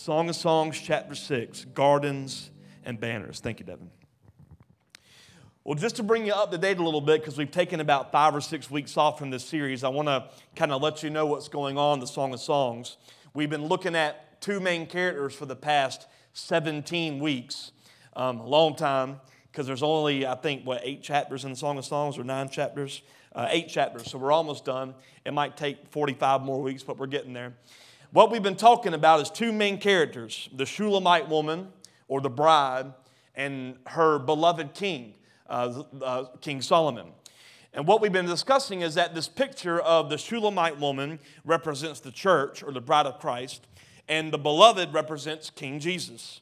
Song of Songs, chapter 6, Gardens and Banners. Thank you, Devin. Well, just to bring you up to date a little bit, because we've taken about five or six weeks off from this series, I want to kind of let you know what's going on the Song of Songs. We've been looking at two main characters for the past 17 weeks, um, a long time, because there's only, I think, what, eight chapters in the Song of Songs or nine chapters? Uh, eight chapters, so we're almost done. It might take 45 more weeks, but we're getting there. What we've been talking about is two main characters the Shulamite woman, or the bride, and her beloved king, uh, uh, King Solomon. And what we've been discussing is that this picture of the Shulamite woman represents the church, or the bride of Christ, and the beloved represents King Jesus.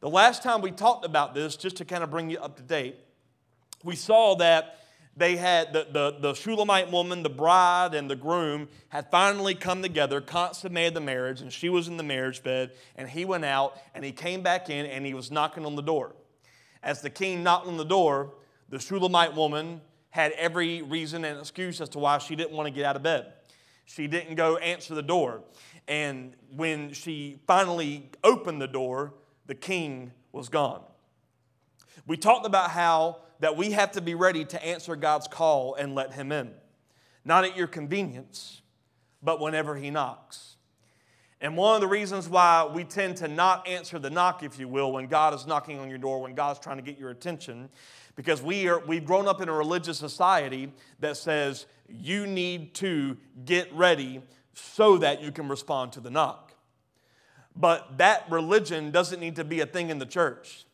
The last time we talked about this, just to kind of bring you up to date, we saw that they had the, the, the Shulamite woman, the bride, and the groom had finally come together, consummated the marriage, and she was in the marriage bed, and he went out, and he came back in, and he was knocking on the door. As the king knocked on the door, the Shulamite woman had every reason and excuse as to why she didn't want to get out of bed. She didn't go answer the door. And when she finally opened the door, the king was gone. We talked about how that we have to be ready to answer God's call and let Him in. Not at your convenience, but whenever He knocks. And one of the reasons why we tend to not answer the knock, if you will, when God is knocking on your door, when God's trying to get your attention, because we are, we've grown up in a religious society that says you need to get ready so that you can respond to the knock. But that religion doesn't need to be a thing in the church.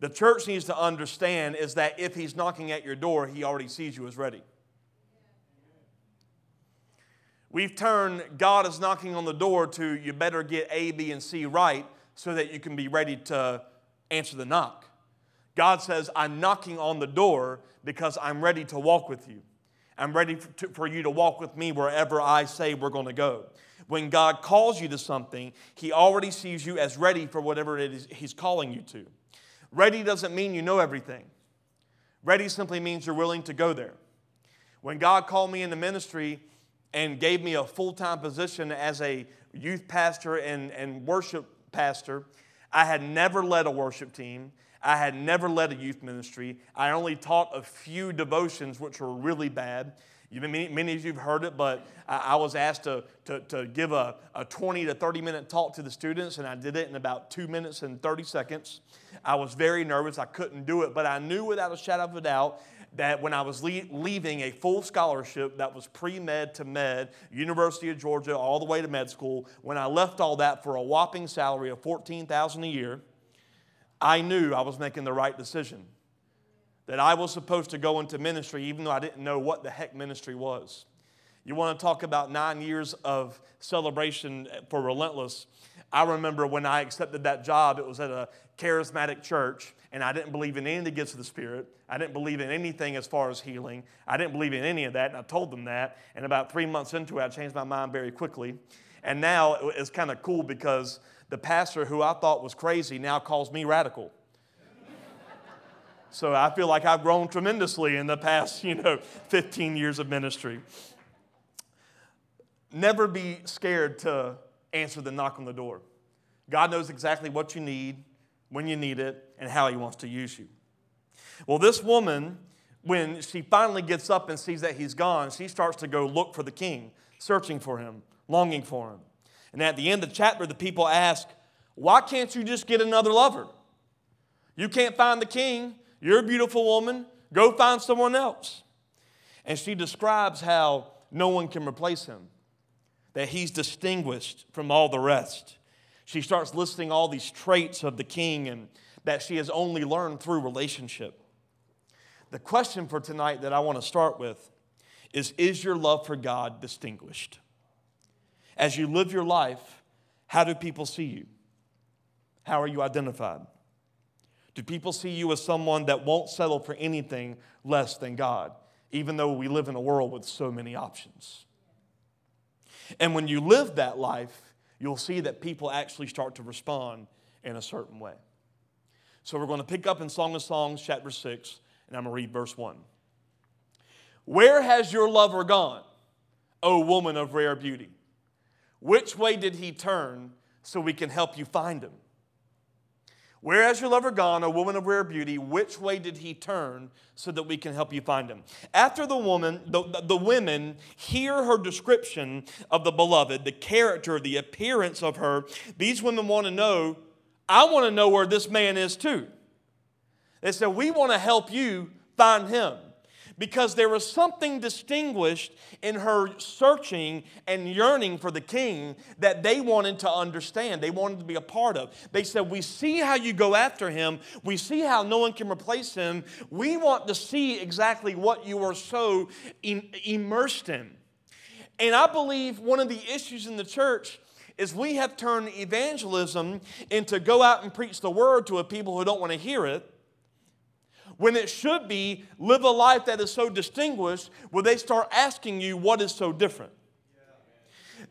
The church needs to understand is that if he's knocking at your door, he already sees you as ready. We've turned God is knocking on the door to you better get A, B, and C right so that you can be ready to answer the knock. God says, I'm knocking on the door because I'm ready to walk with you. I'm ready for, you to walk with me wherever I say we're going to go. When God calls you to something, He already sees you as ready for whatever it is He's calling you to. Ready doesn't mean you know everything. Ready simply means you're willing to go there. When God called me into ministry and gave me a full time position as a youth pastor and, and worship pastor, I had never led a worship team. I had never led a youth ministry. I only taught a few devotions, which were really bad. Many, many of you have heard it, but I, I was asked to, to, to give a, a 20 to 30 minute talk to the students, and I did it in about two minutes and 30 seconds. I was very nervous. I couldn't do it, but I knew without a shadow of a doubt that when I was le- leaving a full scholarship that was pre med to med, University of Georgia, all the way to med school, when I left all that for a whopping salary of 14000 a year, I knew I was making the right decision that I was supposed to go into ministry, even though I didn't know what the heck ministry was. You want to talk about nine years of celebration for Relentless? I remember when I accepted that job, it was at a charismatic church, and I didn't believe in any of the gifts of the Spirit. I didn't believe in anything as far as healing. I didn't believe in any of that, and I told them that. And about three months into it, I changed my mind very quickly. And now it's kind of cool because the pastor who I thought was crazy now calls me radical. So I feel like I've grown tremendously in the past, you know, 15 years of ministry. Never be scared to answer the knock on the door. God knows exactly what you need, when you need it, and how He wants to use you. Well, this woman, when she finally gets up and sees that he's gone, she starts to go look for the king, searching for him, longing for him. And at the end of the chapter, the people ask, Why can't you just get another lover? You can't find the king. You're a beautiful woman. Go find someone else. And she describes how no one can replace him, that he's distinguished from all the rest. She starts listing all these traits of the king and that she has only learned through relationship. The question for tonight that I want to start with is Is your love for God distinguished? As you live your life, how do people see you? How are you identified? Do people see you as someone that won't settle for anything less than God, even though we live in a world with so many options? And when you live that life, you'll see that people actually start to respond in a certain way. So we're going to pick up in Song of Songs, chapter 6, and I'm going to read verse 1. Where has your lover gone, O woman of rare beauty? Which way did he turn so we can help you find him. Where has your lover gone, a woman of rare beauty? Which way did he turn so that we can help you find him? After the woman, the, the women hear her description of the beloved, the character, the appearance of her, these women want to know, I want to know where this man is too. They said, We want to help you find him because there was something distinguished in her searching and yearning for the king that they wanted to understand. They wanted to be a part of. They said, We see how you go after him, we see how no one can replace him. We want to see exactly what you are so immersed in. And I believe one of the issues in the church is we have turned evangelism into go out and preach the word to a people who don't want to hear it when it should be live a life that is so distinguished where they start asking you what is so different.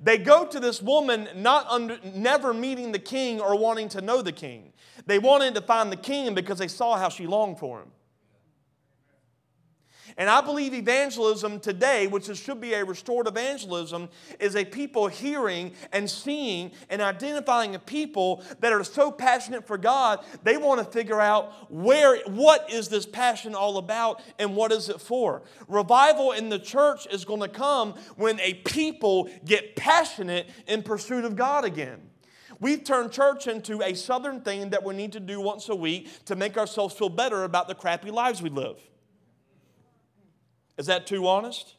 They go to this woman not under, never meeting the king or wanting to know the king. They wanted to find the king because they saw how she longed for him. And I believe evangelism today, which should be a restored evangelism, is a people hearing and seeing and identifying a people that are so passionate for God, they want to figure out where, what is this passion all about and what is it for. Revival in the church is going to come when a people get passionate in pursuit of God again. We've turned church into a southern thing that we need to do once a week to make ourselves feel better about the crappy lives we live. Is that too honest?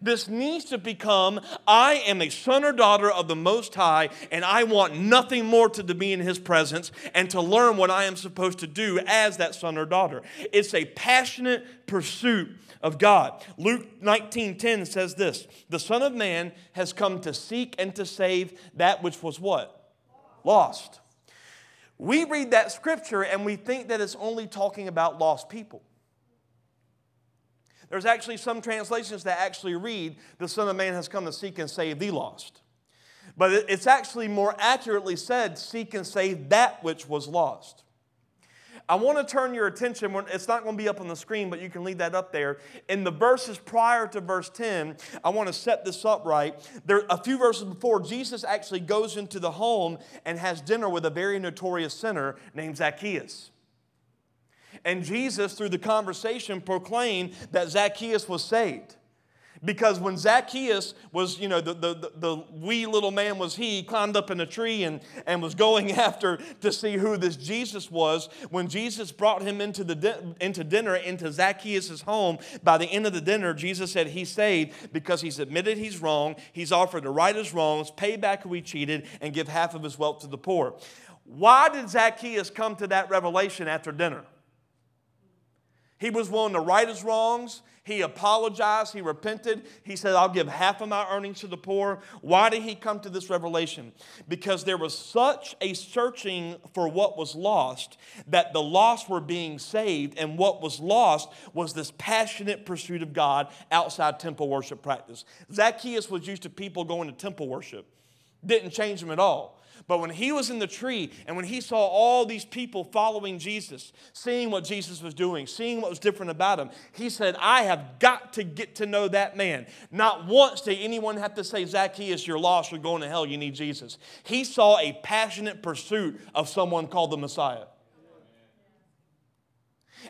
This needs to become I am a son or daughter of the Most High, and I want nothing more to be in His presence and to learn what I am supposed to do as that son or daughter. It's a passionate pursuit of God. Luke 19:10 says this: "The Son of Man has come to seek and to save that which was what? Lost." We read that scripture and we think that it's only talking about lost people. There's actually some translations that actually read, The Son of Man has come to seek and save the lost. But it's actually more accurately said, Seek and save that which was lost. I want to turn your attention, it's not going to be up on the screen, but you can leave that up there. In the verses prior to verse 10, I want to set this up right. There, a few verses before, Jesus actually goes into the home and has dinner with a very notorious sinner named Zacchaeus. And Jesus, through the conversation, proclaimed that Zacchaeus was saved. Because when Zacchaeus was, you know, the, the, the, wee little man was he, climbed up in a tree and, and was going after to see who this Jesus was. When Jesus brought him into, the into dinner, into Zacchaeus' home, by the end of the dinner, Jesus said he's saved because he's admitted he's wrong, he's offered to right his wrongs, pay back who he cheated, and give half of his wealth to the poor. Why did Zacchaeus come to that revelation after dinner? He was willing to right his wrongs. He apologized. He repented. He said, I'll give half of my earnings to the poor. Why did he come to this revelation? Because there was such a searching for what was lost that the lost were being saved, and what was lost was this passionate pursuit of God outside temple worship practice. Zacchaeus was used to people going to temple worship, didn't change him at all. But when he was in the tree and when he saw all these people following Jesus, seeing what Jesus was doing, seeing what was different about him, he said, I have got to get to know that man. Not once did anyone have to say, Zacchaeus, you're lost, you're going to hell, you need Jesus. He saw a passionate pursuit of someone called the Messiah.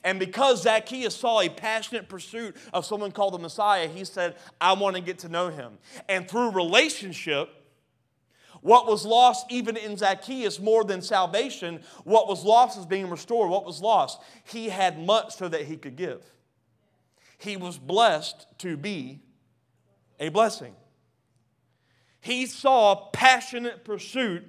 And because Zacchaeus saw a passionate pursuit of someone called the Messiah, he said, I want to get to know him. And through relationship, what was lost, even in Zacchaeus, more than salvation, what was lost is being restored. What was lost? He had much so that he could give. He was blessed to be a blessing. He saw passionate pursuit,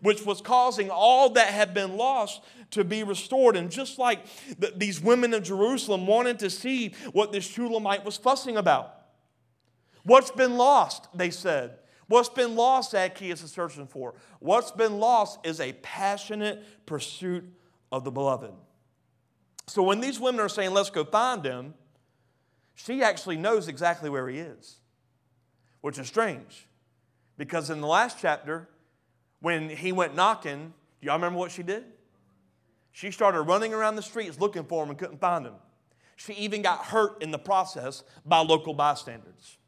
which was causing all that had been lost to be restored. And just like the, these women of Jerusalem wanted to see what this Shulamite was fussing about. What's been lost, they said. What's been lost, Zacchaeus is searching for. What's been lost is a passionate pursuit of the beloved. So when these women are saying, let's go find him, she actually knows exactly where he is, which is strange. Because in the last chapter, when he went knocking, do y'all remember what she did? She started running around the streets looking for him and couldn't find him. She even got hurt in the process by local bystanders.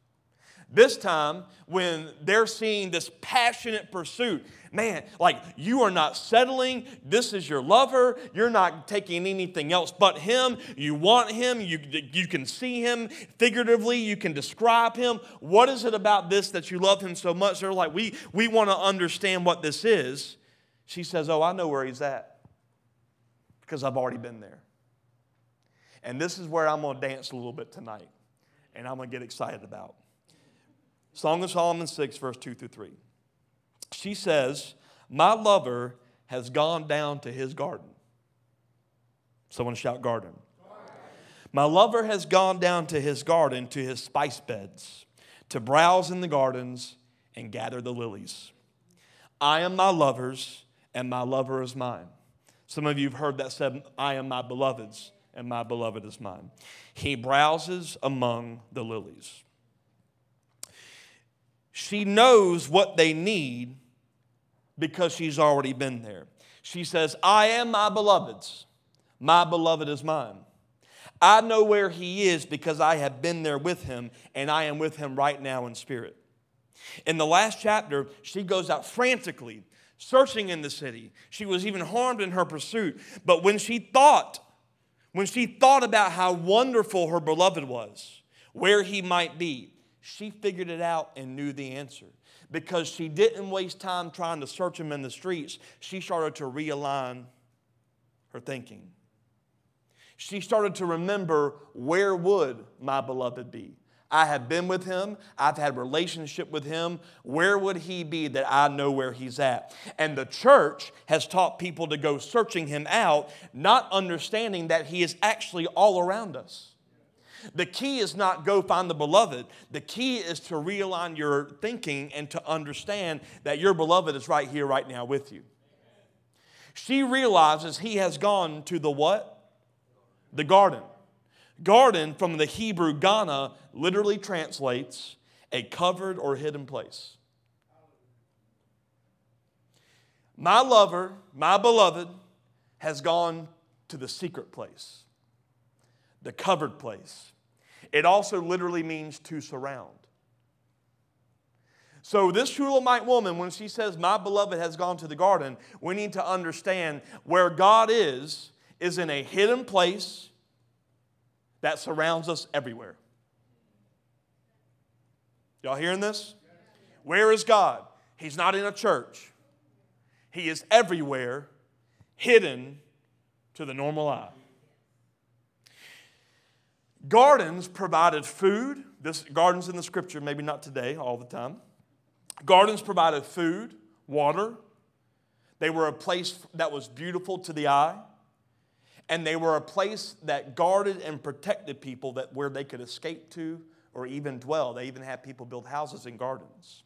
This time, when they're seeing this passionate pursuit, man, like you are not settling. This is your lover. You're not taking anything else but him. You want him. You, you can see him figuratively. You can describe him. What is it about this that you love him so much? They're like, we, we want to understand what this is. She says, Oh, I know where he's at because I've already been there. And this is where I'm going to dance a little bit tonight and I'm going to get excited about. Song of Solomon 6, verse 2 through 3. She says, My lover has gone down to his garden. Someone shout, garden. garden. My lover has gone down to his garden, to his spice beds, to browse in the gardens and gather the lilies. I am my lover's, and my lover is mine. Some of you have heard that said, I am my beloved's, and my beloved is mine. He browses among the lilies. She knows what they need because she's already been there. She says, I am my beloved's, my beloved is mine. I know where he is because I have been there with him, and I am with him right now in spirit. In the last chapter, she goes out frantically searching in the city. She was even harmed in her pursuit. But when she thought, when she thought about how wonderful her beloved was, where he might be, she figured it out and knew the answer. Because she didn't waste time trying to search him in the streets, she started to realign her thinking. She started to remember where would my beloved be? I have been with him. I've had relationship with him. Where would he be that I know where he's at? And the church has taught people to go searching him out, not understanding that he is actually all around us. The key is not go find the beloved. The key is to realign your thinking and to understand that your beloved is right here, right now with you. She realizes he has gone to the what? The garden. Garden from the Hebrew Gana literally translates a covered or hidden place. My lover, my beloved, has gone to the secret place, the covered place. It also literally means to surround. So, this Shulamite woman, when she says, My beloved has gone to the garden, we need to understand where God is, is in a hidden place that surrounds us everywhere. Y'all hearing this? Where is God? He's not in a church, He is everywhere, hidden to the normal eye. Gardens provided food. This gardens in the scripture, maybe not today, all the time. Gardens provided food, water. They were a place that was beautiful to the eye. And they were a place that guarded and protected people that where they could escape to or even dwell. They even had people build houses in gardens.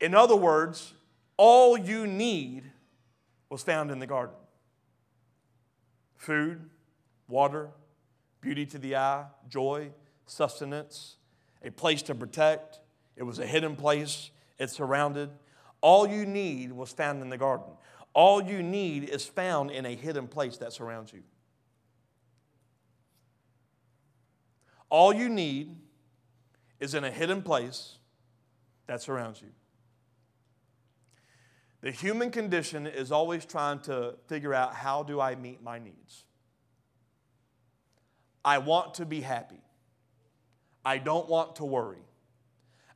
In other words, all you need was found in the garden food, water, beauty to the eye, joy, sustenance, a place to protect. It was a hidden place, it surrounded. All you need was found in the garden. All you need is found in a hidden place that surrounds you. All you need is in a hidden place that surrounds you. The human condition is always trying to figure out how do I meet my needs? I want to be happy. I don't want to worry.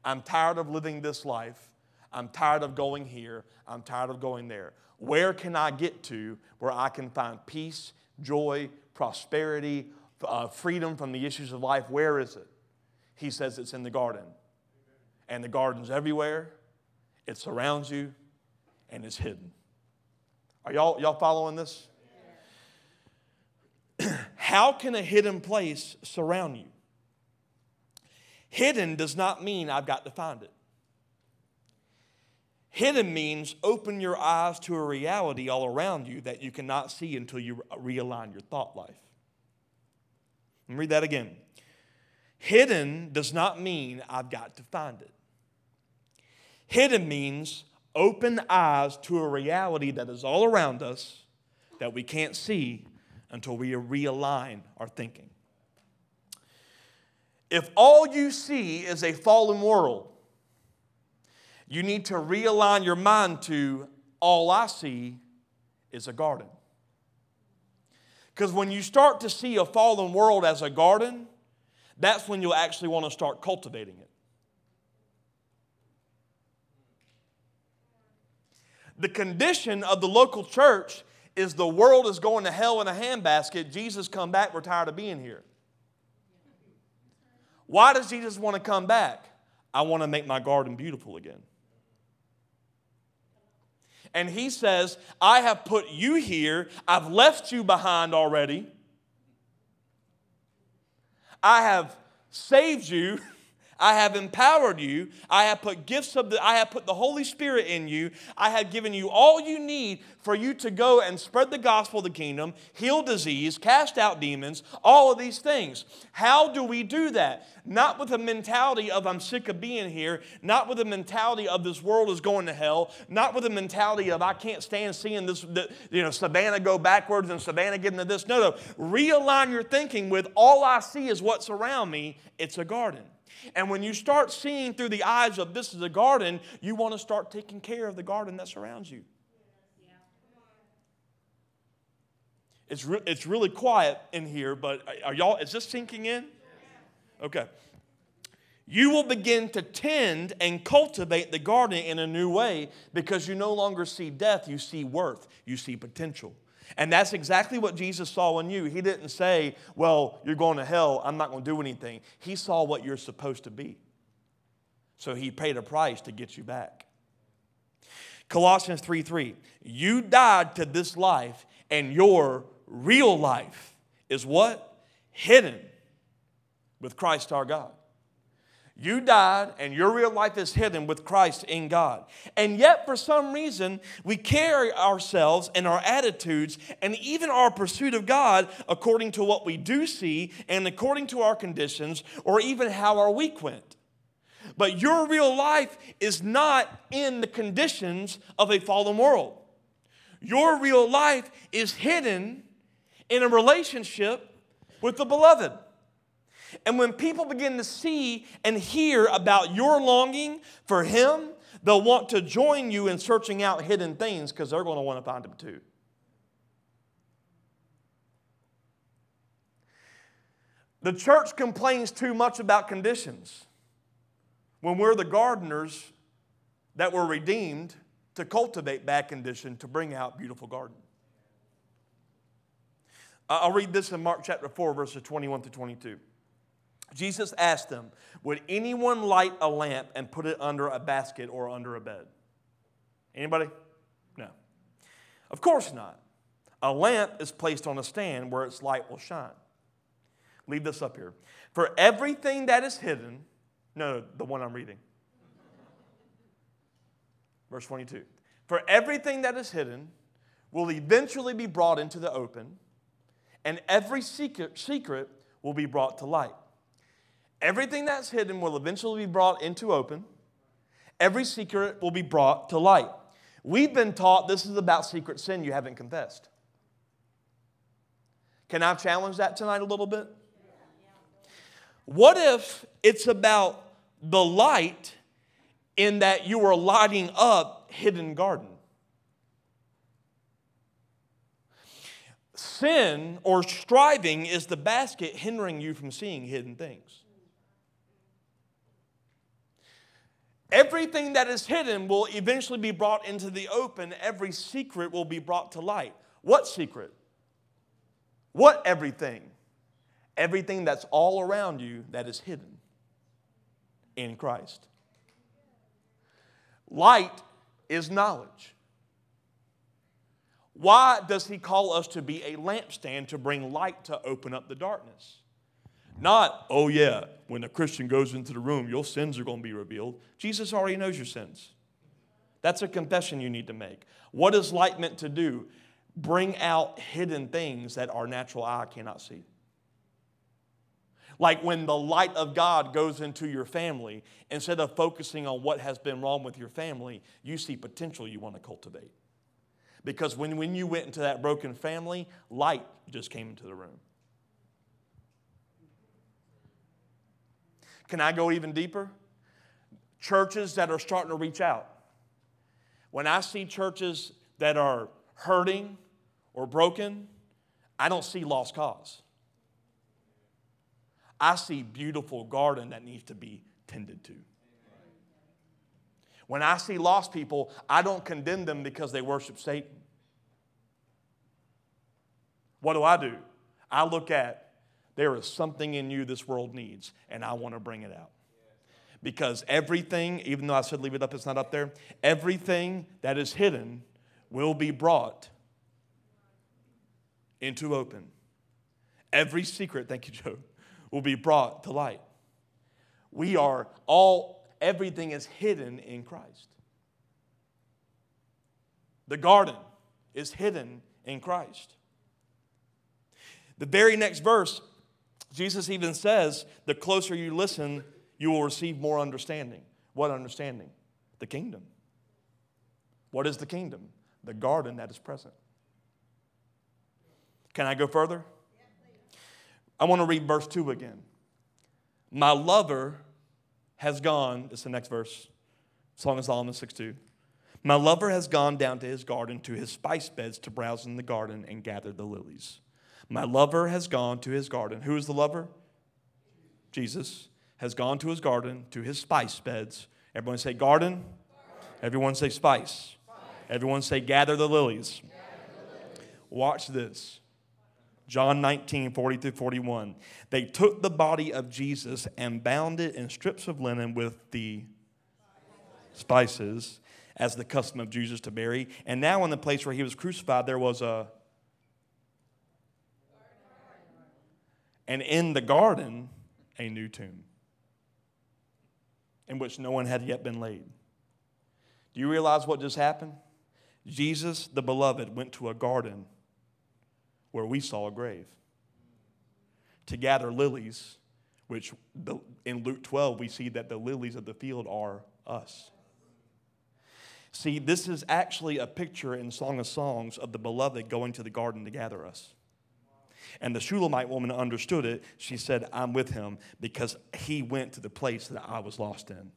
I'm tired of living this life. I'm tired of going here. I'm tired of going there. Where can I get to where I can find peace, joy, prosperity, uh, freedom from the issues of life? Where is it? He says it's in the garden. And the garden's everywhere, it surrounds you, and it's hidden. Are y'all, y'all following this? How can a hidden place surround you? Hidden does not mean I've got to find it. Hidden means open your eyes to a reality all around you that you cannot see until you realign your thought life. Let me read that again. Hidden does not mean I've got to find it. Hidden means open eyes to a reality that is all around us that we can't see until we realign our thinking. If all you see is a fallen world, you need to realign your mind to all I see is a garden. Because when you start to see a fallen world as a garden, that's when you'll actually want to start cultivating it. The condition of the local church is the world is going to hell in a handbasket. Jesus come back, we're tired of being here. Why does Jesus want to come back? I want to make my garden beautiful again. And he says, I have put you here, I've left you behind already. I have saved you. I have empowered you. I have put gifts of the, I have put the Holy Spirit in you. I have given you all you need for you to go and spread the gospel of the kingdom, heal disease, cast out demons, all of these things. How do we do that? Not with a mentality of I'm sick of being here, not with a mentality of this world is going to hell, not with a mentality of I can't stand seeing this, you know, Savannah go backwards and Savannah getting to this. No, no. Realign your thinking with all I see is what's around me. It's a garden. And when you start seeing through the eyes of this is a garden, you want to start taking care of the garden that surrounds you. It's, re- it's really quiet in here, but are y'all, is this sinking in? Okay. You will begin to tend and cultivate the garden in a new way because you no longer see death, you see worth, you see potential. And that's exactly what Jesus saw in you. He didn't say, Well, you're going to hell, I'm not going to do anything. He saw what you're supposed to be. So he paid a price to get you back. Colossians 3 3. You died to this life, and your real life is what? Hidden with Christ our God. You died, and your real life is hidden with Christ in God. And yet, for some reason, we carry ourselves and our attitudes and even our pursuit of God according to what we do see and according to our conditions or even how our week went. But your real life is not in the conditions of a fallen world. Your real life is hidden in a relationship with the beloved. And when people begin to see and hear about your longing for Him, they'll want to join you in searching out hidden things because they're going to want to find them too. The church complains too much about conditions when we're the gardeners that were redeemed to cultivate bad condition to bring out beautiful garden. I'll read this in Mark chapter 4, verses 21 to 22. Jesus asked them, Would anyone light a lamp and put it under a basket or under a bed? Anybody? No. Of course not. A lamp is placed on a stand where its light will shine. Leave this up here. For everything that is hidden, no, the one I'm reading. Verse 22. For everything that is hidden will eventually be brought into the open, and every secret, secret will be brought to light. Everything that's hidden will eventually be brought into open. Every secret will be brought to light. We've been taught this is about secret sin you haven't confessed. Can I challenge that tonight a little bit? What if it's about the light in that you are lighting up hidden garden? Sin or striving is the basket hindering you from seeing hidden things. Everything that is hidden will eventually be brought into the open. Every secret will be brought to light. What secret? What everything? Everything that's all around you that is hidden in Christ. Light is knowledge. Why does he call us to be a lampstand to bring light to open up the darkness? Not, oh yeah, when a Christian goes into the room, your sins are going to be revealed. Jesus already knows your sins. That's a confession you need to make. What is light meant to do? Bring out hidden things that our natural eye cannot see. Like when the light of God goes into your family, instead of focusing on what has been wrong with your family, you see potential you want to cultivate. Because when, when you went into that broken family, light just came into the room. Can I go even deeper? Churches that are starting to reach out. When I see churches that are hurting or broken, I don't see lost cause. I see beautiful garden that needs to be tended to. When I see lost people, I don't condemn them because they worship Satan. What do I do? I look at there is something in you this world needs, and I want to bring it out. Because everything, even though I said leave it up, it's not up there, everything that is hidden will be brought into open. Every secret, thank you, Joe, will be brought to light. We are all, everything is hidden in Christ. The garden is hidden in Christ. The very next verse, Jesus even says, the closer you listen, you will receive more understanding. What understanding? The kingdom. What is the kingdom? The garden that is present. Can I go further? I want to read verse 2 again. My lover has gone, it's the next verse, Song of Solomon 6 2. My lover has gone down to his garden, to his spice beds, to browse in the garden and gather the lilies. My lover has gone to his garden. Who is the lover? Jesus has gone to his garden, to his spice beds. Everyone say garden. garden. Everyone say spice. spice. Everyone say gather the lilies. Gather the lilies. Watch this. John 19, 40 through 41. They took the body of Jesus and bound it in strips of linen with the spices, as the custom of Jesus to bury. And now, in the place where he was crucified, there was a. And in the garden, a new tomb in which no one had yet been laid. Do you realize what just happened? Jesus, the beloved, went to a garden where we saw a grave to gather lilies, which in Luke 12 we see that the lilies of the field are us. See, this is actually a picture in Song of Songs of the beloved going to the garden to gather us. And the Shulamite woman understood it. She said, I'm with him because he went to the place that I was lost in.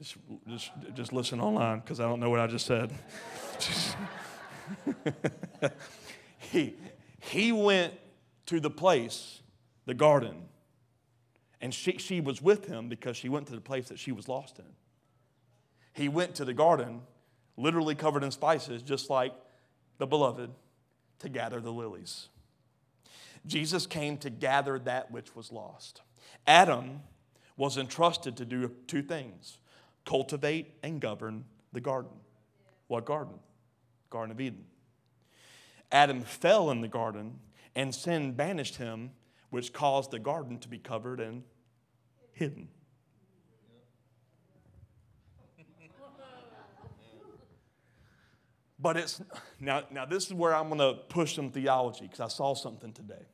Just, just, just listen online because I don't know what I just said. he, he went to the place, the garden, and she, she was with him because she went to the place that she was lost in. He went to the garden, literally covered in spices, just like the beloved, to gather the lilies. Jesus came to gather that which was lost. Adam was entrusted to do two things cultivate and govern the garden. What garden? Garden of Eden. Adam fell in the garden, and sin banished him, which caused the garden to be covered and hidden. But it's now, now this is where I'm going to push some theology because I saw something today.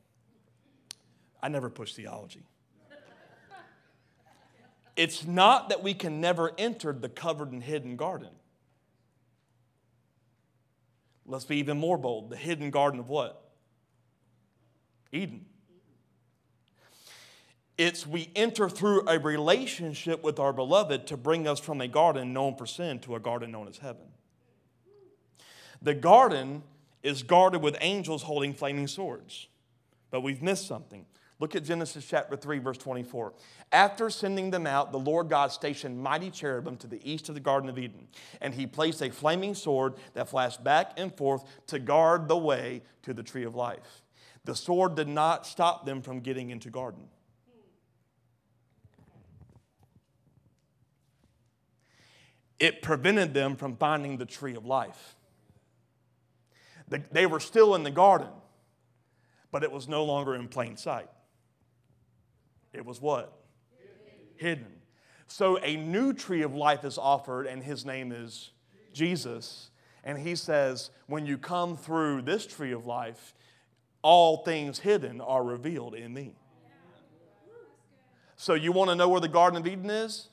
I never push theology. It's not that we can never enter the covered and hidden garden. Let's be even more bold. The hidden garden of what? Eden. It's we enter through a relationship with our beloved to bring us from a garden known for sin to a garden known as heaven. The garden is guarded with angels holding flaming swords. But we've missed something. Look at Genesis chapter 3, verse 24. After sending them out, the Lord God stationed mighty cherubim to the east of the Garden of Eden, and he placed a flaming sword that flashed back and forth to guard the way to the tree of life. The sword did not stop them from getting into garden. It prevented them from finding the tree of life. They were still in the garden, but it was no longer in plain sight. It was what? Hidden. Hidden. So a new tree of life is offered, and his name is Jesus. And he says, when you come through this tree of life, all things hidden are revealed in me. So you want to know where the Garden of Eden is?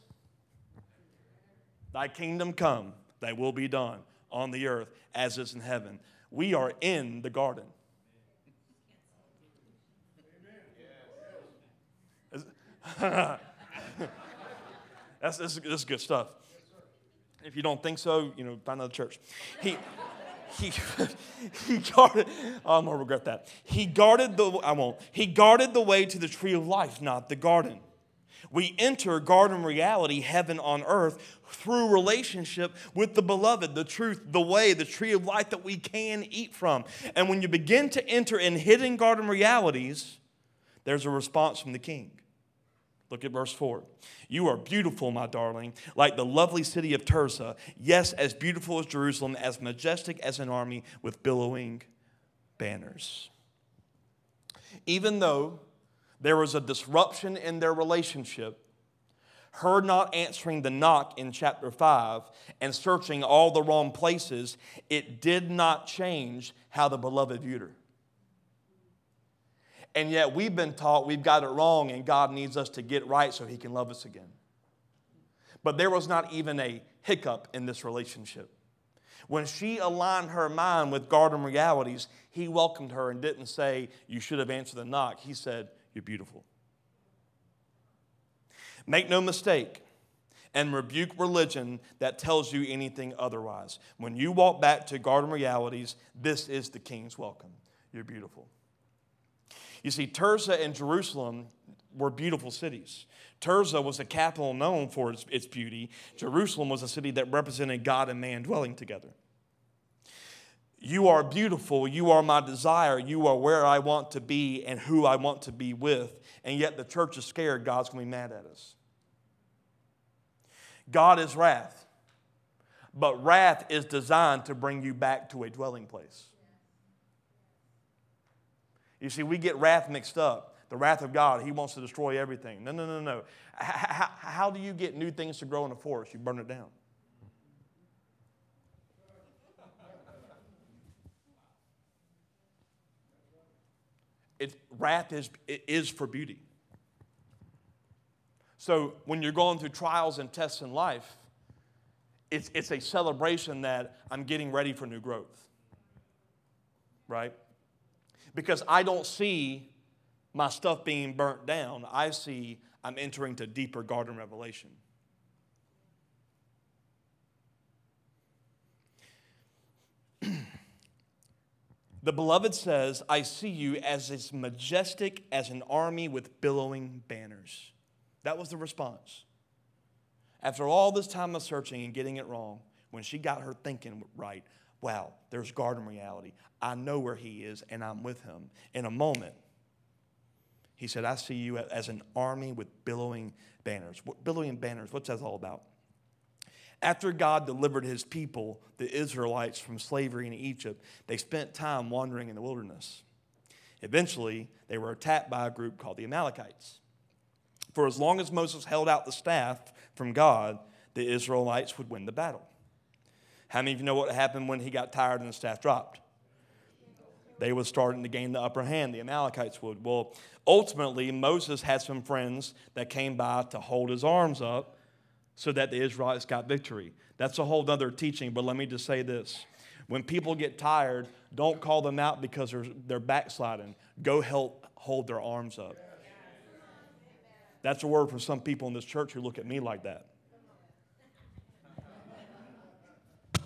Thy kingdom come, thy will be done on the earth as is in heaven. We are in the garden. that's, that's, that's good stuff. If you don't think so, you know, find another church. He, he, he guarded, oh, I'm gonna regret that. He guarded the, I won't, he guarded the way to the tree of life, not the garden. We enter garden reality, heaven on earth, through relationship with the beloved, the truth, the way, the tree of life that we can eat from. And when you begin to enter in hidden garden realities, there's a response from the king. Look at verse 4. You are beautiful, my darling, like the lovely city of Tirzah. Yes, as beautiful as Jerusalem, as majestic as an army with billowing banners. Even though there was a disruption in their relationship, her not answering the knock in chapter 5 and searching all the wrong places, it did not change how the beloved viewed her. And yet we've been taught we've got it wrong and God needs us to get right so he can love us again. But there was not even a hiccup in this relationship. When she aligned her mind with garden realities, he welcomed her and didn't say, You should have answered the knock. He said, You're beautiful. Make no mistake and rebuke religion that tells you anything otherwise. When you walk back to garden realities, this is the king's welcome. You're beautiful. You see, Tirzah and Jerusalem were beautiful cities. Tirzah was a capital known for its, its beauty. Jerusalem was a city that represented God and man dwelling together. You are beautiful. You are my desire. You are where I want to be and who I want to be with. And yet the church is scared God's going to be mad at us. God is wrath, but wrath is designed to bring you back to a dwelling place. You see, we get wrath mixed up. The wrath of God, He wants to destroy everything. No, no, no, no. How, how do you get new things to grow in a forest? You burn it down. It, wrath is, it is for beauty. So when you're going through trials and tests in life, it's, it's a celebration that I'm getting ready for new growth. Right? because I don't see my stuff being burnt down. I see I'm entering to deeper garden revelation. The beloved says, I see you as as majestic as an army with billowing banners. That was the response. After all this time of searching and getting it wrong, when she got her thinking right, wow, there's garden reality. I know where he is and I'm with him. In a moment, he said, I see you as an army with billowing banners. What, Billowing banners, what's that all about? After God delivered his people, the Israelites, from slavery in Egypt, they spent time wandering in the wilderness. Eventually, they were attacked by a group called the Amalekites. For as long as Moses held out the staff from God, the Israelites would win the battle. How many of you know what happened when he got tired and the staff dropped? They were starting to gain the upper hand, the Amalekites would. Well, ultimately, Moses had some friends that came by to hold his arms up so that the Israelites got victory. That's a whole other teaching, but let me just say this. When people get tired, don't call them out because they're, they're backsliding. Go help hold their arms up. That's a word for some people in this church who look at me like that.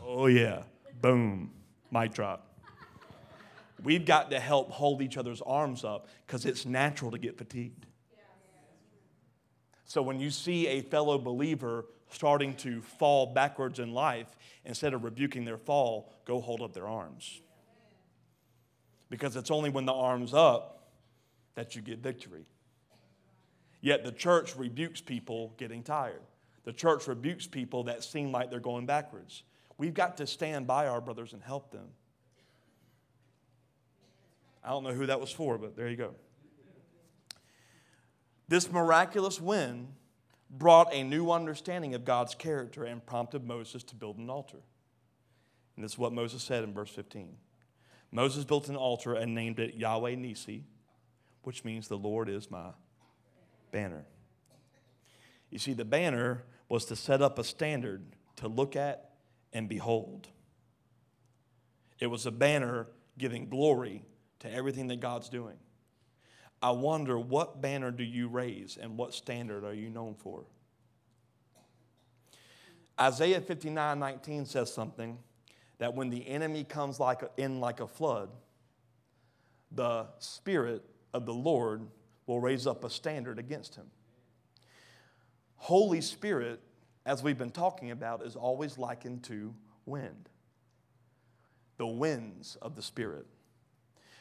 Oh, yeah. Boom. Mic drop. We've got to help hold each other's arms up because it's natural to get fatigued. So when you see a fellow believer starting to fall backwards in life, instead of rebuking their fall, go hold up their arms. Because it's only when the arm's up that you get victory. Yet the church rebukes people getting tired. The church rebukes people that seem like they're going backwards. We've got to stand by our brothers and help them. I don't know who that was for, but there you go. This miraculous win brought a new understanding of God's character and prompted Moses to build an altar. And this is what Moses said in verse 15. Moses built an altar and named it Yahweh Nisi, which means the Lord is my banner. You see, the banner was to set up a standard to look at and behold. it was a banner giving glory to everything that God's doing. I wonder what banner do you raise and what standard are you known for? Isaiah 59 19 says something that when the enemy comes like a, in like a flood, the Spirit of the Lord will raise up a standard against him. Holy Spirit, as we've been talking about, is always likened to wind. The winds of the Spirit.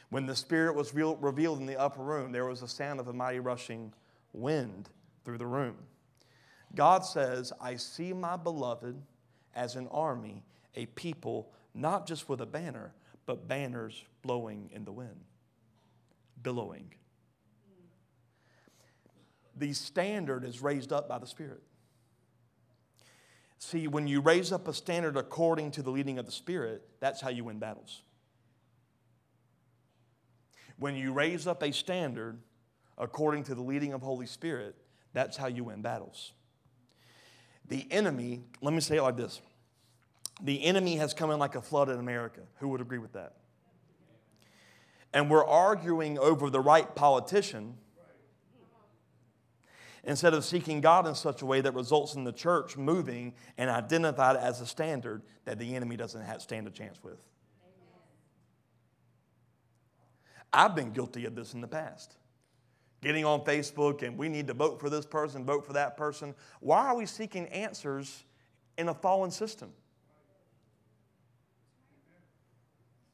When the Spirit was revealed in the upper room, there was a sound of a mighty rushing wind through the room. God says, I see my beloved as an army, a people, not just with a banner, but banners blowing in the wind, billowing. The standard is raised up by the Spirit. See, when you raise up a standard according to the leading of the Spirit, that's how you win battles. When you raise up a standard according to the leading of Holy Spirit, that's how you win battles. The enemy, let me say it like this the enemy has come in like a flood in America. Who would agree with that? And we're arguing over the right politician instead of seeking God in such a way that results in the church moving and identified as a standard that the enemy doesn't have, stand a chance with. I've been guilty of this in the past. Getting on Facebook and we need to vote for this person, vote for that person. Why are we seeking answers in a fallen system?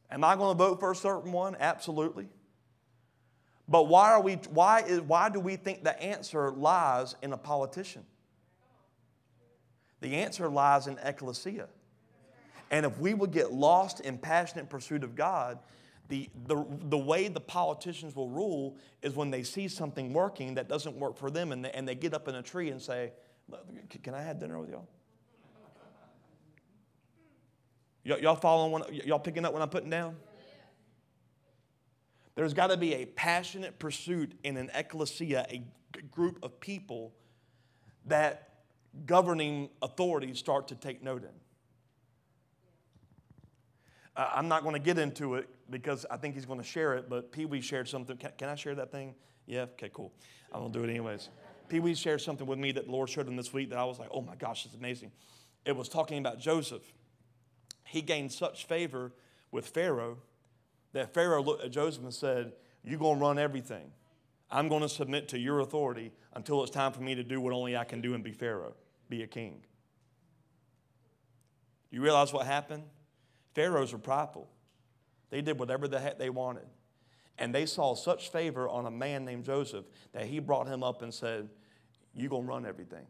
Am I going to vote for a certain one? Absolutely. But why, are we, why, is, why do we think the answer lies in a politician? The answer lies in ecclesia. And if we would get lost in passionate pursuit of God, the, the, the way the politicians will rule is when they see something working that doesn't work for them and they, and they get up in a tree and say, Can I have dinner with y'all? Y- y'all following? y'all picking up what I'm putting down? There's got to be a passionate pursuit in an ecclesia, a group of people that governing authorities start to take note in. Uh, I'm not going to get into it because I think he's going to share it, but Pee Wee shared something. Can, can, I share that thing? Yeah? Okay, cool. I'm going to do it anyways. Pee Wee shared something with me that the Lord showed him this week that I was like, oh my gosh, it's amazing. It was talking about Joseph. He gained such favor with Pharaoh that Pharaoh looked at Joseph and said, You're going to run everything. I'm going to submit to your authority until it's time for me to do what only I can do and be Pharaoh, be a king. You realize what happened? Pharaohs were prideful. They did whatever the heck they wanted. And they saw such favor on a man named Joseph that he brought him up and said, You're going to run everything.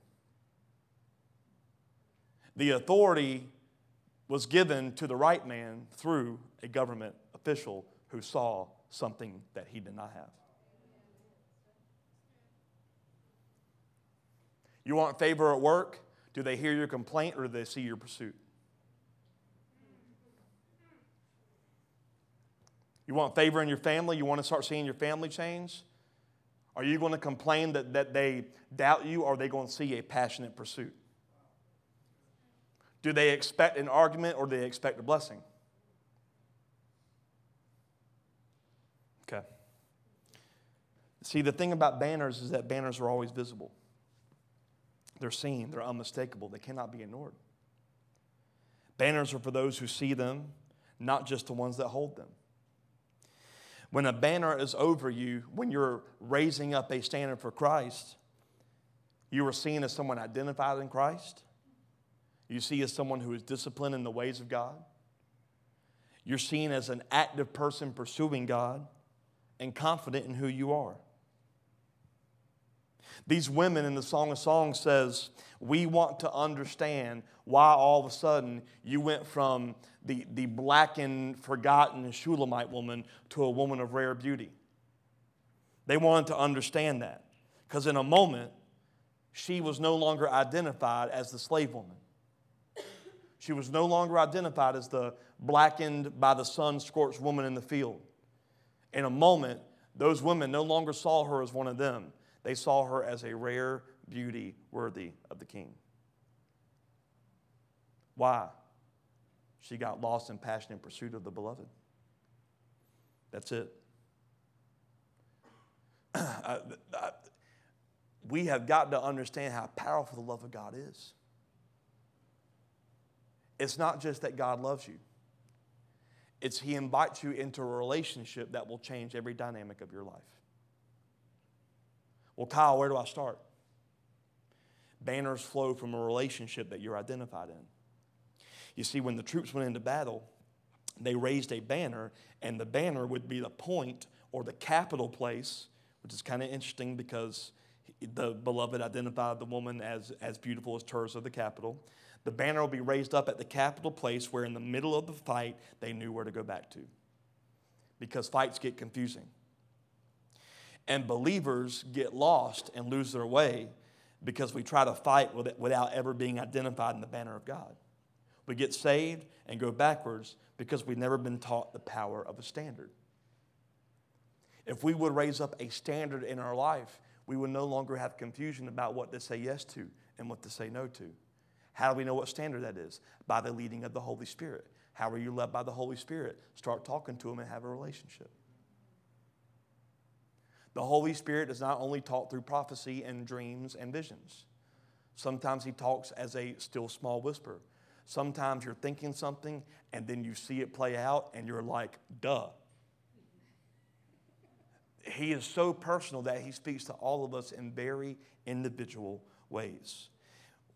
The authority was given to the right man through a government official who saw something that he did not have. You want favor at work? Do they hear your complaint or do they see your pursuit? You want favor in your family? You want to start seeing your family change? Are you going to complain that, that they doubt you or are they going to see a passionate pursuit? Do they expect an argument or do they expect a blessing? Okay. See, the thing about banners is that banners are always visible. They're seen, they're unmistakable, they cannot be ignored. Banners are for those who see them, not just the ones that hold them. When a banner is over you, when you're raising up a standard for Christ, you are seen as someone identified in Christ. You see as someone who is disciplined in the ways of God. You're seen as an active person pursuing God and confident in who you are. These women in the Song of Songs says, we want to understand why all of a sudden you went from the, the blackened, forgotten Shulamite woman to a woman of rare beauty. They wanted to understand that because in a moment, she was no longer identified as the slave woman. She was no longer identified as the blackened by the sun scorched woman in the field. In a moment, those women no longer saw her as one of them. They saw her as a rare beauty worthy of the king. Why? She got lost in passion passionate pursuit of the beloved. That's it. we have got to understand how powerful the love of God is. It's not just that God loves you. It's He invites you into a relationship that will change every dynamic of your life. Well, Kyle, where do I start? Banners flow from a relationship that you're identified in. You see, when the troops went into battle, they raised a banner, and the banner would be the point or the capital place, which is kind of interesting because the beloved identified the woman as, as beautiful as Tirzah, the capital. The banner will be raised up at the capital place where, in the middle of the fight, they knew where to go back to. Because fights get confusing. And believers get lost and lose their way because we try to fight without ever being identified in the banner of God. We get saved and go backwards because we've never been taught the power of a standard. If we would raise up a standard in our life, we would no longer have confusion about what to say yes to and what to say no to. How do we know what standard that is? By the leading of the Holy Spirit. How are you led by the Holy Spirit? Start talking to Him and have a relationship. The Holy Spirit is not only taught through prophecy and dreams and visions. Sometimes He talks as a still small whisper. Sometimes you're thinking something and then you see it play out and you're like, duh. He is so personal that He speaks to all of us in very individual ways.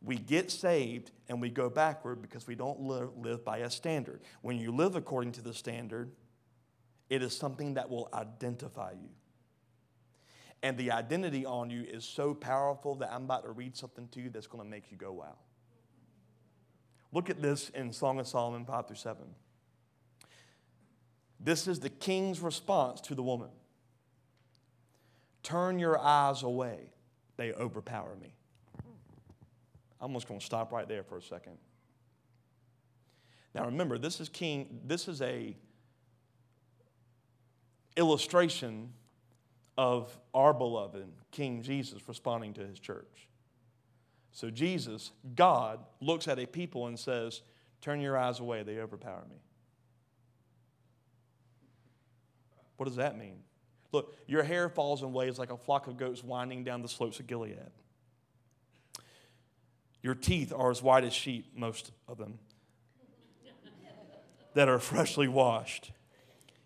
We get saved and we go backward because we don't live by a standard. When you live according to the standard, it is something that will identify you. And the identity on you is so powerful that I'm about to read something to you that's going to make you go, wow. Look at this in Song of Solomon 5 through 7. This is the king's response to the woman Turn your eyes away, they overpower me. I'm just going to stop right there for a second. Now remember, this is king, this is a illustration of our beloved King Jesus responding to his church. So Jesus, God, looks at a people and says, Turn your eyes away, they overpower me. What does that mean? Look, your hair falls in waves like a flock of goats winding down the slopes of Gilead. Your teeth are as white as sheep, most of them, that are freshly washed.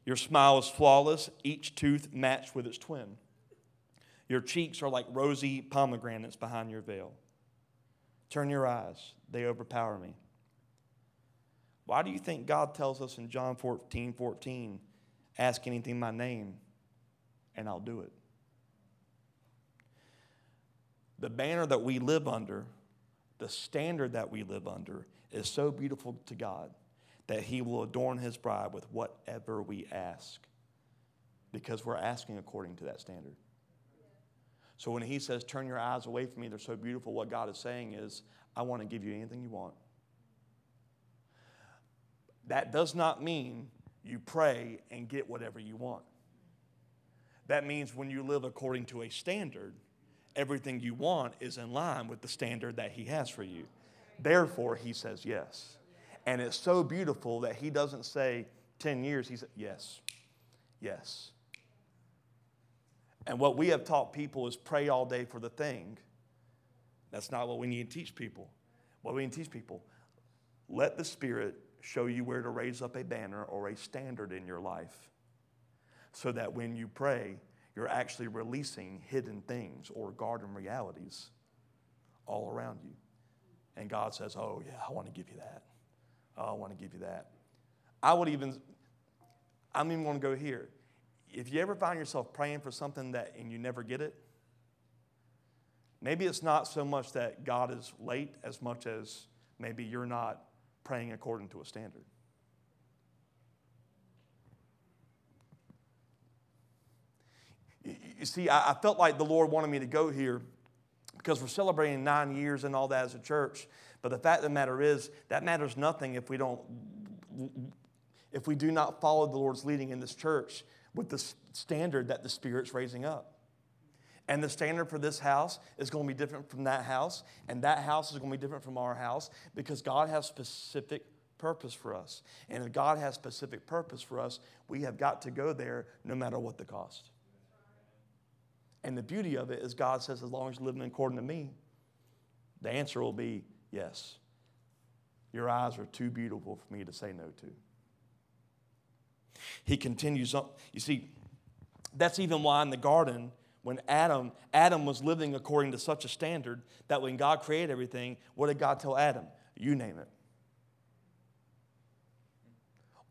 Your smile is flawless, each tooth matched with its twin. Your cheeks are like rosy pomegranates behind your veil. Turn your eyes, they overpower me. Why do you think God tells us in John 14 14, ask anything in my name, and I'll do it? The banner that we live under, the standard that we live under, is so beautiful to God that He will adorn His bride with whatever we ask because we're asking according to that standard. So when he says, Turn your eyes away from me, they're so beautiful, what God is saying is, I want to give you anything you want. That does not mean you pray and get whatever you want. That means when you live according to a standard, everything you want is in line with the standard that He has for you. Therefore, He says yes. And it's so beautiful that He doesn't say 10 years, He says yes, yes. And what we have taught people is pray all day for the thing. That's not what we need to teach people. What we need to teach people, let the Spirit show you where to raise up a banner or a standard in your life so that when you pray, you're actually releasing hidden things or garden realities all around you. And God says, Oh, yeah, I want to give you that. Oh, I want to give you that. I would even, I'm even going to go here if you ever find yourself praying for something that and you never get it, maybe it's not so much that God is late as much as maybe you're not praying according to a standard. You see, I felt like the Lord wanted me to go here because we're celebrating nine years and all that as a church. But the fact of the matter is, that matters nothing if we don't, if we do not follow the Lord's leading in this church with the standard that the Spirit's raising up. And the standard for this house is going to be different from that house, and that house is going to be different from our house because God has specific purpose for us. And if God has specific purpose for us, we have got to go there no matter what the cost. And the beauty of it is God says, as long as you're living according to me, the answer will be yes. Your eyes are too beautiful for me to say no to. He continues on. You see, that's even why in the garden, when Adam, Adam was living according to such a standard that when God created everything, what did God tell Adam? You name it.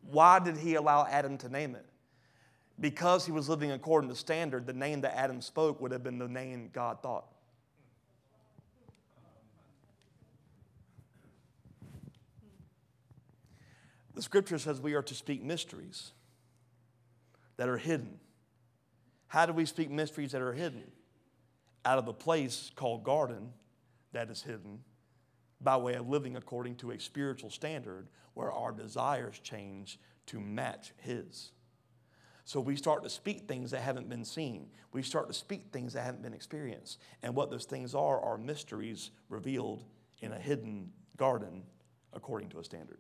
Why did he allow Adam to name it? Because he was living according to standard, the name that Adam spoke would have been the name God thought. The scripture says we are to speak mysteries that are hidden. How do we speak mysteries that are hidden? Out of a place called garden that is hidden by way of living according to a spiritual standard where our desires change to match His. So we start to speak things that haven't been seen. We start to speak things that haven't been experienced. And what those things are are mysteries revealed in a hidden garden according to a standard.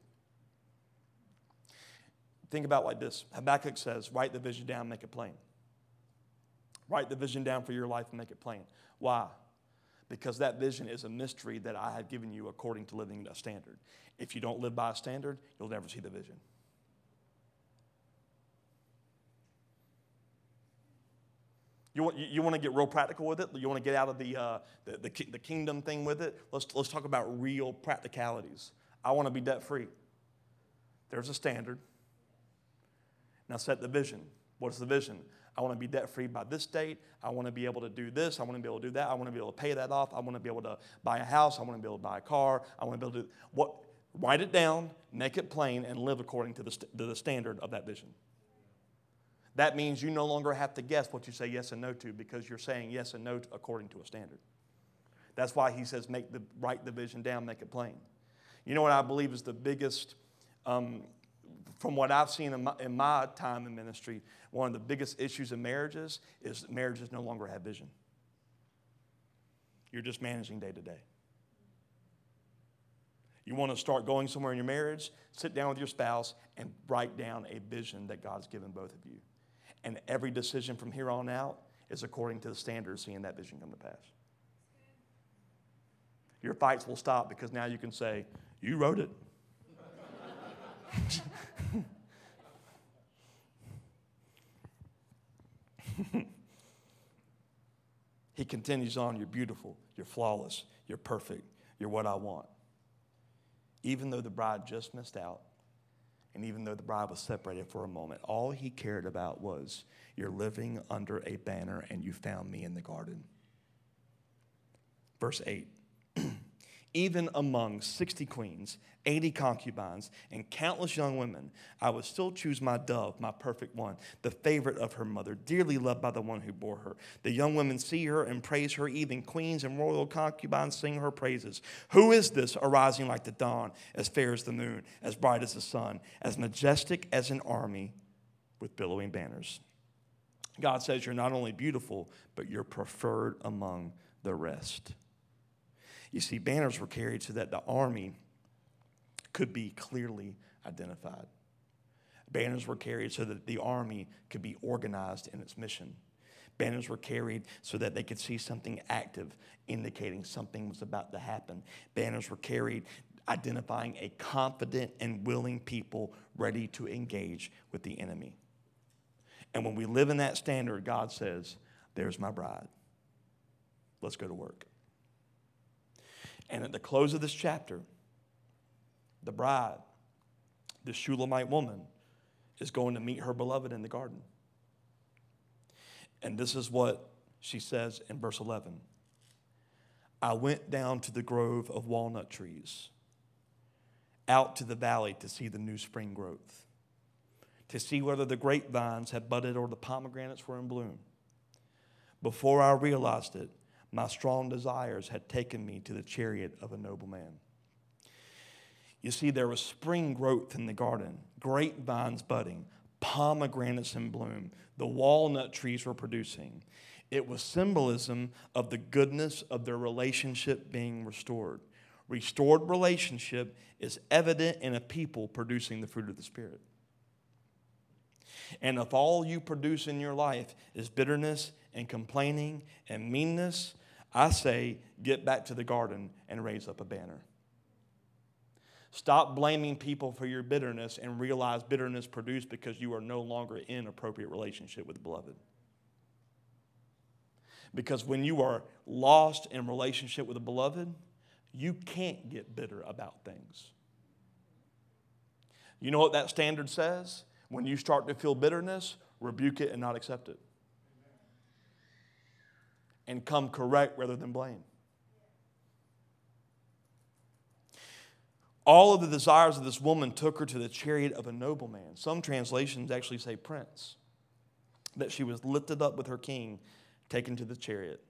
Think about like this Habakkuk says, write the vision down, make it plain. Write the vision down for your life and make it plain. Why? Because that vision is a mystery that I have given you according to living a standard. If you don't live by a standard, you'll never see the vision. You want, you want to get real practical with it? You want to get out of the, uh, the, the, the kingdom thing with it? Let's, let's talk about real practicalities. I want to be debt free. There's a standard. Now set the vision. What's the vision? I want to be debt free by this date. I want to be able to do this. I want to be able to do that. I want to be able to pay that off. I want to be able to buy a house. I want to be able to buy a car. I want to be able to do what? Write it down, make it plain, and live according to the, st- to the standard of that vision. That means you no longer have to guess what you say yes and no to because you're saying yes and no to, according to a standard. That's why he says make the write the vision down, make it plain. You know what I believe is the biggest um, from what I've seen in my, in my, time in ministry, one of the biggest issues in marriages is marriages no longer have vision. You're just managing day to day. You want to start going somewhere in your marriage, sit down with your spouse and write down a vision that God's given both of you. And every decision from here on out is according to the standards, seeing that vision come to pass. Your fights will stop because now you can say, You wrote it. he continues on You're beautiful, you're flawless, you're perfect, you're what I want. Even though the bride just missed out, and even though the bride was separated for a moment, all he cared about was you're living under a banner and you found me in the garden. Verse 8 even among 60 queens, 80 concubines, and countless young women, I would still choose my dove, my perfect one, the favorite of her mother, dearly loved by the one who bore her. The young women see her and praise her, even queens and royal concubines sing her praises. Who is this arising like the dawn, as fair as the moon, as bright as the sun, as majestic as an army with billowing banners? God says you're not only beautiful, but you're preferred among the rest. You see, banners were carried so that the army could be clearly identified. Banners were carried so that the army could be organized in its mission. Banners were carried so that they could see something active, indicating something was about to happen. Banners were carried identifying a confident and willing people ready to engage with the enemy. And when we live in that standard, God says, There's my bride. Let's go to work. And at the close of this chapter, the bride, the Shulamite woman, is going to meet her beloved in the garden. And this is what she says in verse 11 I went down to the grove of walnut trees, out to the valley to see the new spring growth, to see whether the grapevines had budded or the pomegranates were in bloom. Before I realized it, my strong desires had taken me to the chariot of a noble man. You see, there was spring growth in the garden, grapevines budding, pomegranates in bloom, the walnut trees were producing. It was symbolism of the goodness of their relationship being restored. Restored relationship is evident in a people producing the fruit of the Spirit. And if all you produce in your life is bitterness and complaining and meanness, I say get back to the garden and raise up a banner. Stop blaming people for your bitterness and realize bitterness produced because you are no longer in appropriate relationship with the beloved. Because when you are lost in relationship with the beloved, you can't get bitter about things. You know what that standard says? When you start to feel bitterness, rebuke it and not accept it. And come correct rather than blame. All of the desires of this woman took her to the chariot of a nobleman. Some translations actually say prince. That she was lifted up with her king, taken to the chariot.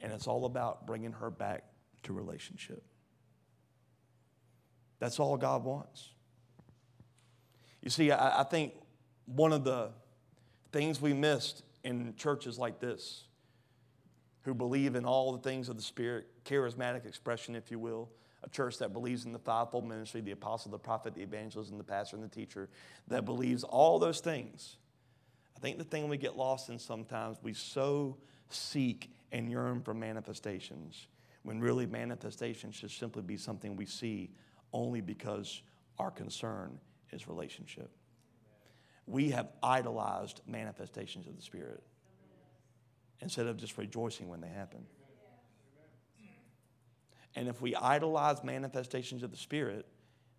And it's all about bringing her back to relationship. That's all God wants. You see, I, I think one of the things we missed in churches like this, who believe in all the things of the Spirit, charismatic expression, if you will, a church that believes in the fivefold ministry the apostle, the prophet, the evangelist, and the pastor and the teacher, that believes all those things. I think the thing we get lost in sometimes, we so seek and yearn for manifestations when really manifestation should simply be something we see only because our concern is relationship. We have idolized manifestations of the Spirit instead of just rejoicing when they happen. And if we idolize manifestations of the Spirit,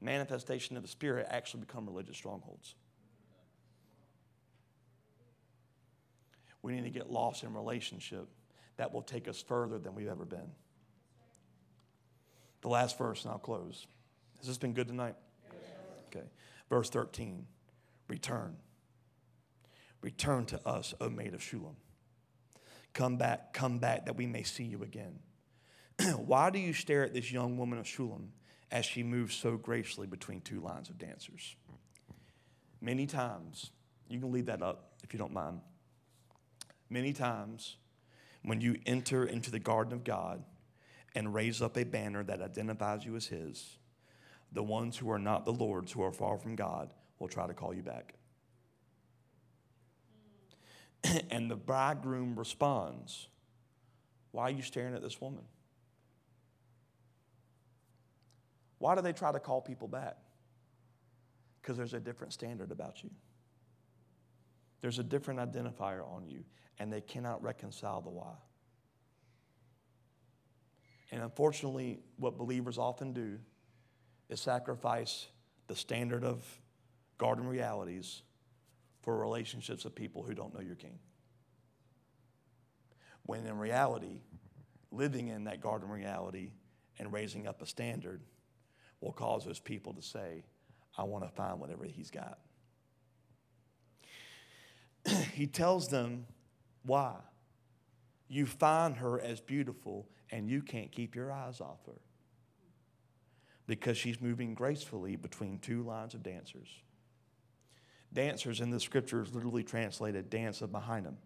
manifestation of the Spirit actually become religious strongholds. We need to get lost in relationship that will take us further than we've ever been. The last verse, and I'll close. Has this been good tonight? Okay. Verse 13 Return. Return to us, O maid of Shulam. Come back, come back, that we may see you again. Why do you stare at this young woman of Shulam as she moves so gracefully between two lines of dancers? Many times, you can leave that up if you don't mind. Many times, when you enter into the garden of God, and raise up a banner that identifies you as His, the ones who are not the Lord's, who are far from God, will try to call you back. and the bridegroom responds, Why are you staring at this woman? Why do they try to call people back? Because there's a different standard about you. There's a different identifier on you, and they cannot reconcile the why. And unfortunately, what believers often do is sacrifice the standard of garden realities for relationships of people who don't know your king. When in reality, living in that garden reality and raising up a standard will cause those people to say, I want to find whatever he's got. he tells them why. You find her as beautiful and you can't keep your eyes off her because she's moving gracefully between two lines of dancers. Dancers in the scriptures literally translated dance of Mahanaim,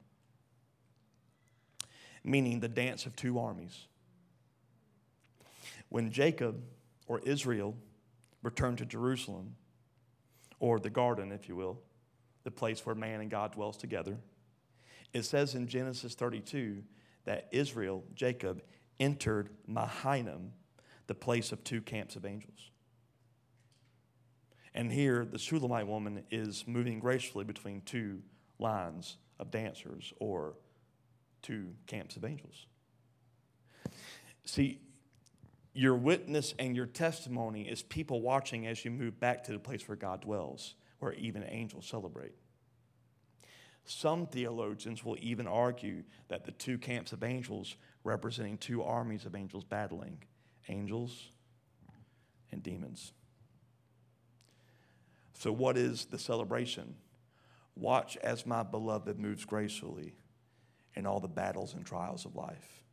meaning the dance of two armies. When Jacob or Israel returned to Jerusalem, or the garden, if you will, the place where man and God dwells together, it says in Genesis 32 that Israel, Jacob, entered Mahanaim, the place of two camps of angels. And here, the Shulamite woman is moving gracefully between two lines of dancers or two camps of angels. See, your witness and your testimony is people watching as you move back to the place where God dwells, where even angels celebrate. Some theologians will even argue that the two camps of angels representing two armies of angels battling angels and demons. So, what is the celebration? Watch as my beloved moves gracefully in all the battles and trials of life.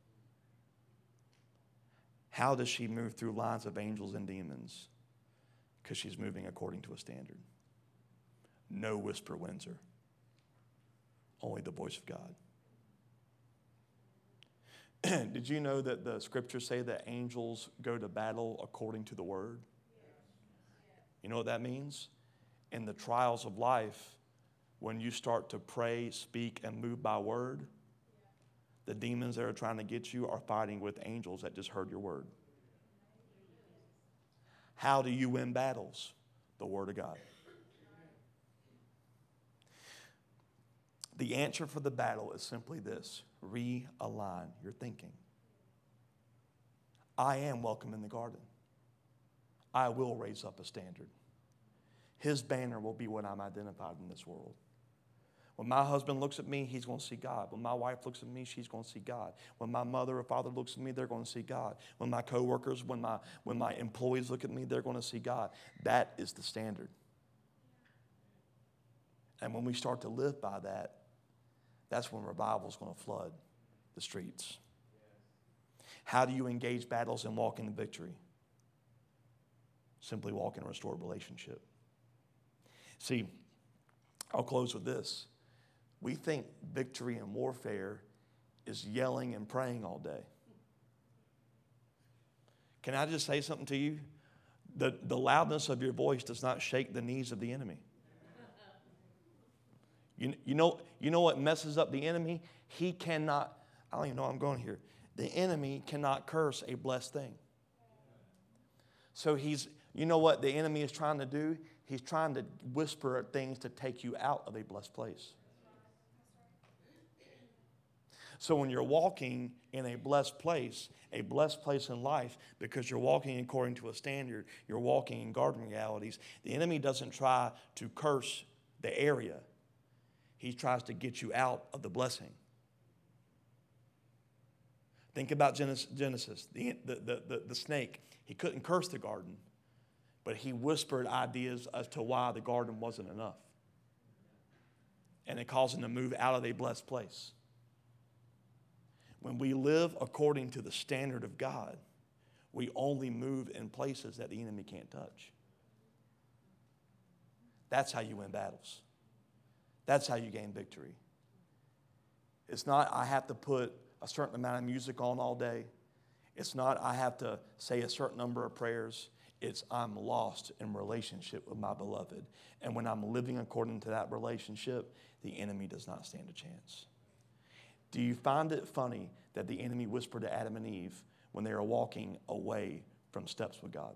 How does she move through lines of angels and demons? Because she's moving according to a standard. No whisper wins her, only the voice of God. Did you know that the scriptures say that angels go to battle according to the word? You know what that means? In the trials of life, when you start to pray, speak, and move by word, the demons that are trying to get you are fighting with angels that just heard your word. How do you win battles? The Word of God. The answer for the battle is simply this realign your thinking. I am welcome in the garden. I will raise up a standard. His banner will be what I'm identified in this world. When my husband looks at me, he's going to see God. When my wife looks at me, she's going to see God. When my mother or father looks at me, they're going to see God. When my coworkers, when my when my employees look at me, they're going to see God. That is the standard. And when we start to live by that, that's when revival is going to flood the streets. How do you engage battles and walk in victory? Simply walk in a restored relationship. See, I'll close with this. We think victory in warfare is yelling and praying all day. Can I just say something to you? The, the loudness of your voice does not shake the knees of the enemy. You, you, know, you know what messes up the enemy? He cannot, I don't even know I'm going here. The enemy cannot curse a blessed thing. So he's, you know what the enemy is trying to do? He's trying to whisper things to take you out of a blessed place. So when you're walking in a blessed place, a blessed place in life, because you're walking according to a standard, you're walking in garden realities, the enemy doesn't try to curse the area, he tries to get you out of the blessing. Think about Genesis, the, the, the, the, snake. He couldn't curse the garden, but he whispered ideas as to why the garden wasn't enough. And it caused him to move out of a blessed place. When we live according to the standard of God, we only move in places that the enemy can't touch. That's how you win battles. That's how you gain victory. It's not, I have to put a certain amount of music on all day. It's not, I have to say a certain number of prayers. It's, I'm lost in relationship with my beloved. And when I'm living according to that relationship, the enemy does not stand a chance. Do you find it funny that the enemy whispered to Adam and Eve when they were walking away from steps with God?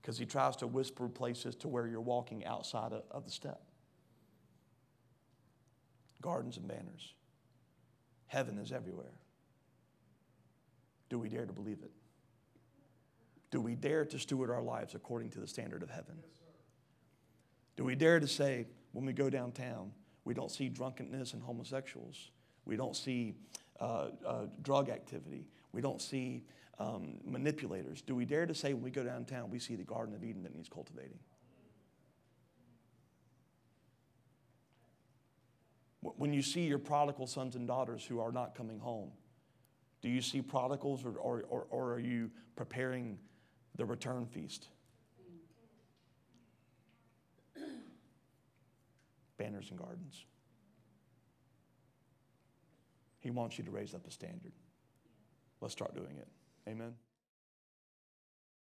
Because he tries to whisper places to where you're walking outside of, of the step. Gardens and banners. Heaven is everywhere. Do we dare to believe it? Do we dare to steward our lives according to the standard of heaven? Yes, do we dare to say, when we go downtown, we don't see drunkenness and homosexuals? We don't see uh, uh, drug activity. We don't see um, manipulators. Do we dare to say, when we go downtown, we see the Garden of Eden that needs cultivating? When you see your prodigal sons and daughters who are not coming home, do you see prodigals or, or, or, or are you preparing the return feast? banners and gardens. He wants you to raise up a standard. Let's start doing it. Amen.